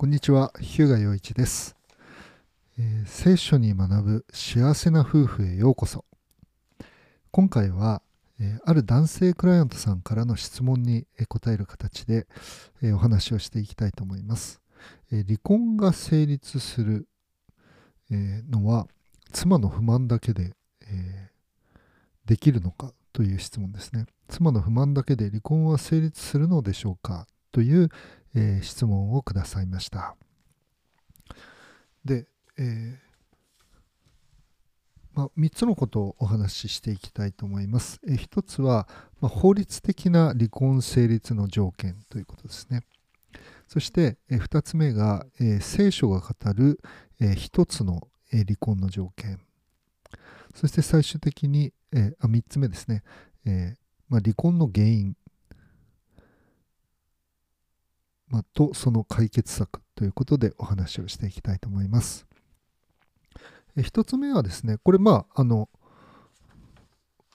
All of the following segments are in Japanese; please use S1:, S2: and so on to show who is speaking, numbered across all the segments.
S1: こんにちは、日向洋一です、えー聖書に学ぶ幸せな夫婦へようこそ。今回は、えーある男性クライアントさんからの質問にえ答える形で、えお話をしていきたいと思います。え離婚が成立する、えのは妻の不満だけで、えできるのかという質問ですね。妻の不満だけで離婚は成立するのでしょうかという、えー質問をくださいました。で、えーまあ、3つのことをお話ししていきたいと思います。えー1つは、まあ、法律的な離婚成立の条件ということですね。そして、え2つ目が、え聖書が語る、え1つの、え離婚の条件。そして最終的に、えあ3つ目ですね、えまあ、離婚の原因、まあ、とその解決策ということでお話をしていきたいと思います。え一つ目はですね、これまあ、あの、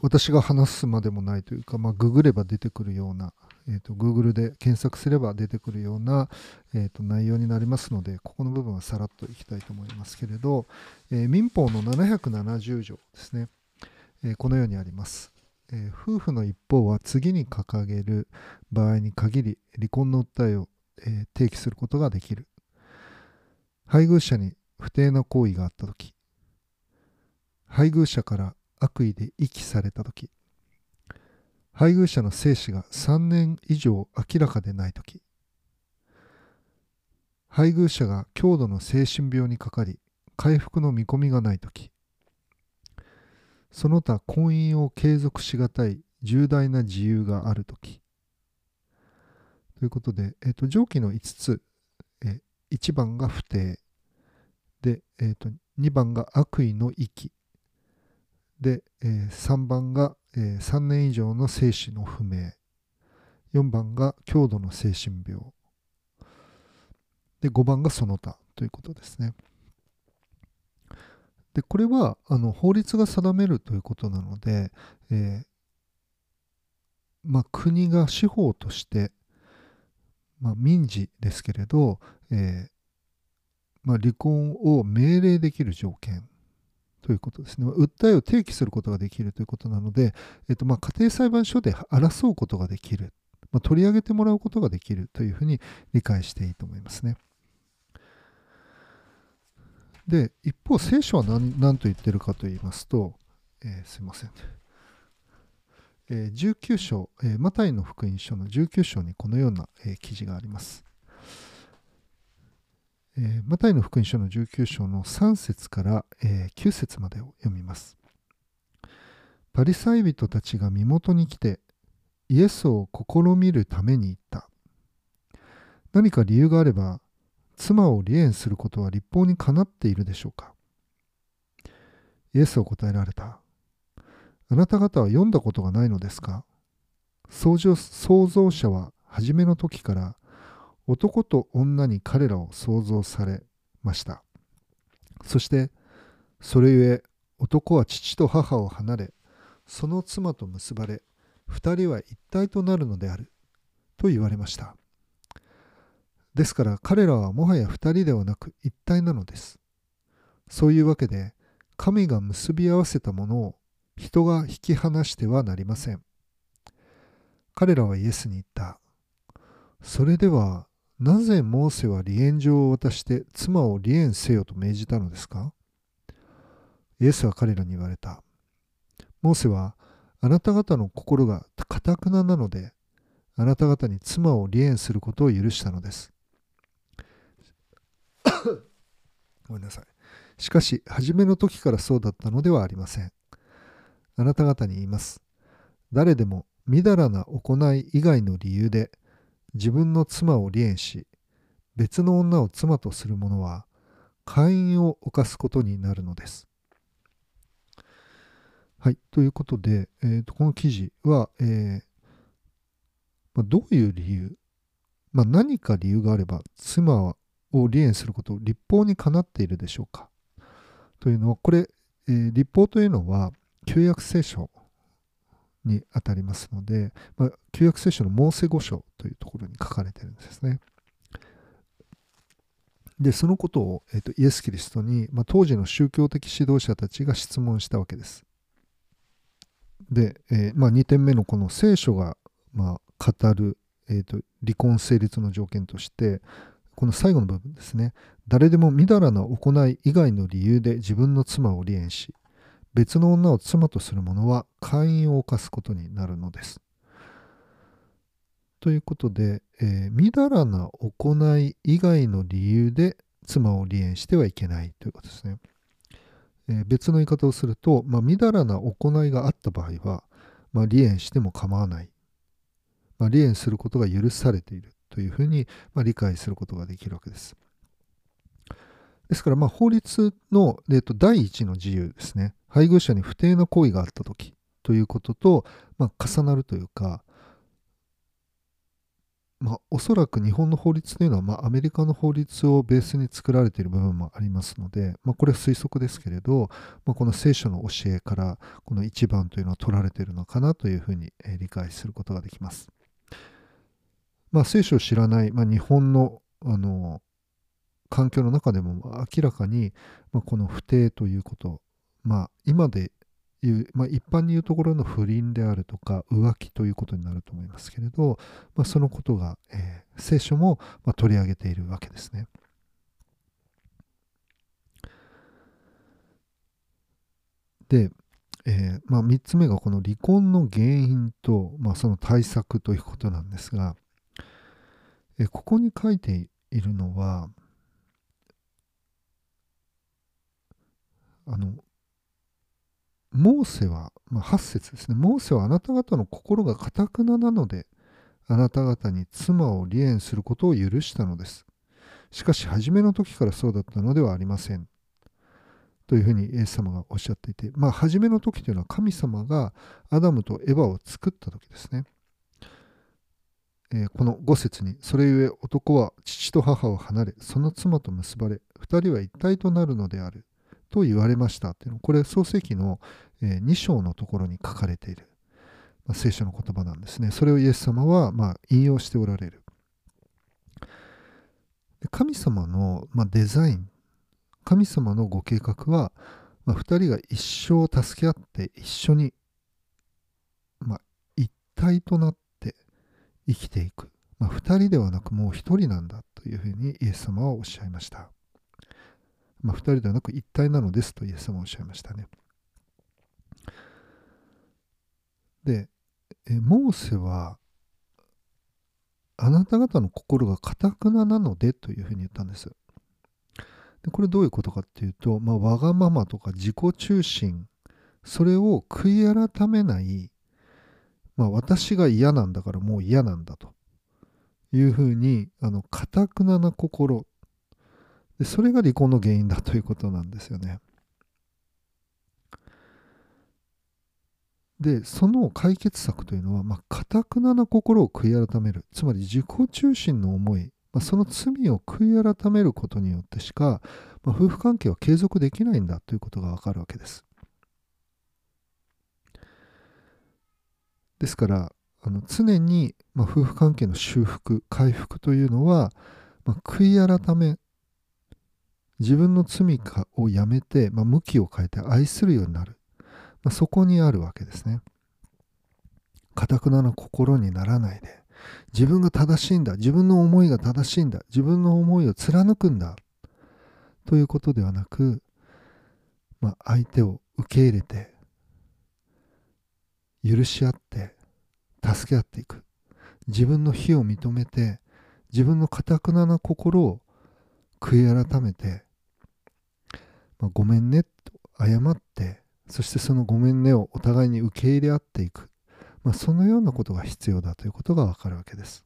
S1: 私が話すまでもないというか、まあ、ググれば出てくるような、えー、と Google で検索すれば出てくるような、えー、と内容になりますので、ここの部分はさらっといきたいと思いますけれど、えー民法の770条ですね、えーこのようにあります。えー夫婦の一方は次に掲げる場合に限り離婚の訴えを、えー提起することができる。配偶者に不貞な行為があったとき、配偶者から悪意で遺棄されたとき、配偶者の生死が3年以上明らかでないとき、配偶者が強度の精神病にかかり、回復の見込みがないとき、その他婚姻を継続しがたい重大な自由があるとき。ということで、えっと上記の5つ、え1番が不定。で、えっと2番が悪意の遺棄で、え3番が、え3年以上の生死の不明。4番が強度の精神病。で5番がその他ということですね。でこれはあの法律が定めるということなので、えまあ、国が司法として、まあ、民事ですけれど、えーまあ、離婚を命令できる条件ということですね。訴えを提起することができるということなので、えっとま、家庭裁判所で争うことができる、まあ、取り上げてもらうことができるというふうに理解していいと思いますね。で、一方、聖書は何何と言ってるかと言いますと、えーすいません。え19章、えマタイの福音書の19章にこのような、え記事があります。えマタイの福音書の19章の3節から、え9節までを読みます。パリサイ人たちが身元に来て、イエスを試みるために言った。何か理由があれば、妻を離縁することは立法にかなっているでしょうかイエスは答えられた。あなた方は読んだことがないのですか？創造者は初めの時から男と女に彼らを創造されました。そして、それゆえ男は父と母を離れ、その妻と結ばれ、二人は一体となるのである。と言われました。ですから彼らはもはや二人ではなく一体なのです。そういうわけで、神が結び合わせたものを人が引き離してはなりません。彼らはイエスに言った。それでは、なぜモーセは離縁状を渡して妻を離縁せよと命じたのですか？イエスは彼らに言われた。モーセは、あなた方の心がかたくななので、あなた方に妻を離縁することを許したのです。ごめんなさい。しかし、初めの時からそうだったのではありません。あなた方に言います。誰でも、みだらな行い以外の理由で、自分の妻を離縁し、別の女を妻とする者は、会員を犯すことになるのです。はい。ということで、えーとこの記事は、えーまあ、どういう理由、まあ、何か理由があれば、妻を離縁することを立法にかなっているでしょうかというのは、これ、えー立法というのは、旧約聖書にあたりますので、まあ、旧約聖書のモーセ五書というところに書かれてるんですね。でそのことを、えーと、イエス・キリストに、まあ、当時の宗教的指導者たちが質問したわけです。で、えー、まあ、2点目のこの聖書が、まあ、語る、えーと、離婚成立の条件としてこの最後の部分ですね誰でもみだらな行い以外の理由で自分の妻を離縁し別の女を妻とする者は会員を犯すことになるのです。ということで、えー、みだらな行い以外の理由で妻を離縁してはいけないということですね。えー、別の言い方をすると、まあ、みだらな行いがあった場合は、まあ、離縁しても構わない。まあ、離縁することが許されているというふうに、ま、理解することができるわけです。ですから、まあ、法律の、えー、と第一の自由ですね。配偶者に不定な行為があったときということと、まあ、重なるというか、まあ、おそらく日本の法律というのは、まあ、アメリカの法律をベースに作られている部分もありますので、まあ、これは推測ですけれど、まあ、この聖書の教えからこの一番というのは取られているのかなというふうに理解することができます。まあ、聖書を知らない、まあ、日本のあの環境の中でも明らかに、まあ、この不定ということ、まあ、今でいう、まあ、一般に言うところの不倫であるとか浮気ということになると思いますけれど、まあ、そのことが、えー、聖書も、まあ、取り上げているわけですね。で、えーまあ、3つ目がこの離婚の原因と、まあ、その対策ということなんですが、えー、ここに書いているのはあのモーセは、まあ、8節ですね。モーセはあなた方の心がかたくななので、あなた方に妻を離縁することを許したのです。しかし、初めの時からそうだったのではありません。というふうにイエス様がおっしゃっていて、まあ、初めの時というのは神様がアダムとエヴァを作った時ですね。えー、この5節に、それゆえ男は父と母を離れ、その妻と結ばれ、2人は一体となるのである。と言われましたっていうのこれ創世記の2章のところに書かれている、ま、聖書の言葉なんですね。それをイエス様はま引用しておられる。神様のまデザイン神様のご計画は、ま、2人が一生助け合って一緒に、ま、一体となって生きていく、ま、2人ではなくもう1人なんだというふうにイエス様はおっしゃいました。まあ、2人ではなく一体なのですとイエス様はおっしゃいましたね。で、えモーセは、あなた方の心がかたくななのでというふうに言ったんです。でこれどういうことかっていうと、まあ、わがままとか自己中心、それを悔い改めない、まあ、私が嫌なんだからもう嫌なんだというふうに、あの、かたくなな心でそれが離婚の原因だということなんですよね。でその解決策というのはかた、くなな心を悔い改めるつまり自己中心の思い、まあ、その罪を悔い改めることによってしか、まあ、夫婦関係は継続できないんだということがわかるわけです。ですからあの常に、まあ、夫婦関係の修復回復というのは、まあ、悔い改め自分の罪かをやめて、まあ、向きを変えて愛するようになる、まあ、そこにあるわけですね。かたくなな心にならないで。自分が正しいんだ。自分の思いが正しいんだ。自分の思いを貫くんだ。ということではなく、まあ、相手を受け入れて許し合って助け合っていく。自分の非を認めて自分のかたくなな心を悔い改めてまあ、ごめんねと謝ってそしてそのごめんねをお互いに受け入れ合っていく、まあ、そのようなことが必要だということがわかるわけです。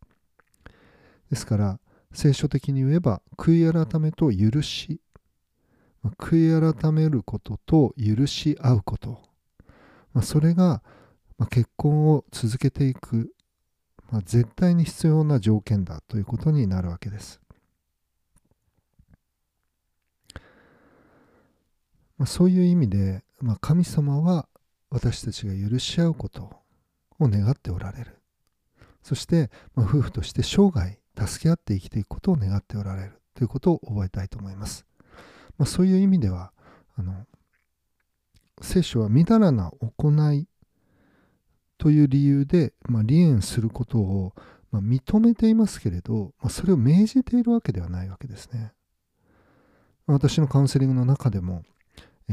S1: ですから聖書的に言えば悔い改めと許し、まあ、悔い改めることと許し合うこと、まあ、それが、結婚を続けていく、ま絶対に必要な条件だということになるわけです。まあ、そういう意味で、まあ、神様は私たちが許し合うことを願っておられる。そして、まあ、夫婦として生涯助け合って生きていくことを願っておられるということを覚えたいと思います。まあ、そういう意味ではあの聖書はみだらな行いという理由で、まあ、離縁することを、まあ、認めていますけれど、まあ、それを命じているわけではないわけですね。私のカウンセリングの中でも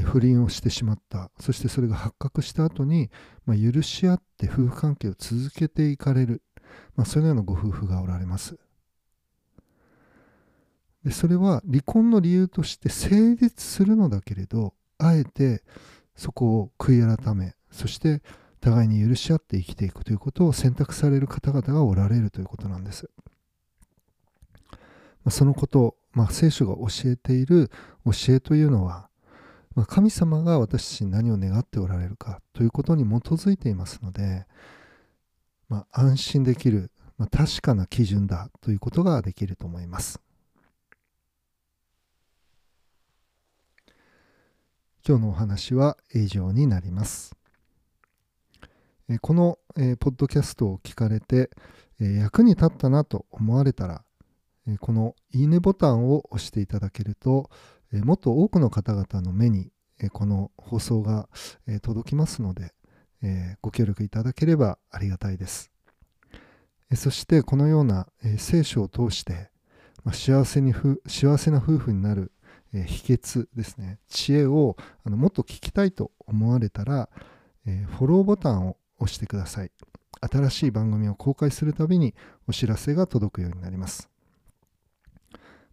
S1: 不倫をしてしまった。そしてそれが発覚した後に、まあ、許し合って夫婦関係を続けていかれる、まあ、そのようなご夫婦がおられます。でそれは離婚の理由として成立するのだけれどあえてそこを悔い改めそして互いに許し合って生きていくということを選択される方々がおられるということなんです。まあ、そのこと、まあ、聖書が教えている教えというのは、まあ、神様が私たちに何を願っておられるかということに基づいていますので、まあ、安心できる、まあ、確かな基準だということができると思います。今日のお話は以上になります。この、ポッドキャストを聞かれて、役に立ったなと思われたら、このいいねボタンを押していただけると、もっと多くの方々の目に、この放送が、届きますので、ご協力いただければありがたいです。そしてこのような、聖書を通して、幸せに幸せな夫婦になるえ、秘訣ですね。知恵をもっと聞きたいと思われたら、フォローボタンを押してください。新しい番組を公開するたびにお知らせが届くようになります。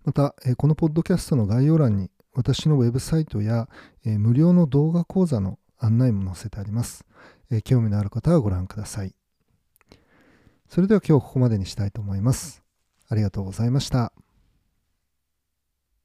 S1: また、このポッドキャストの概要欄に私のウェブサイトや、無料の動画講座の案内も載せてあります、興味のある方はご覧ください。それでは今日ここまでにしたいと思います。ありがとうございました。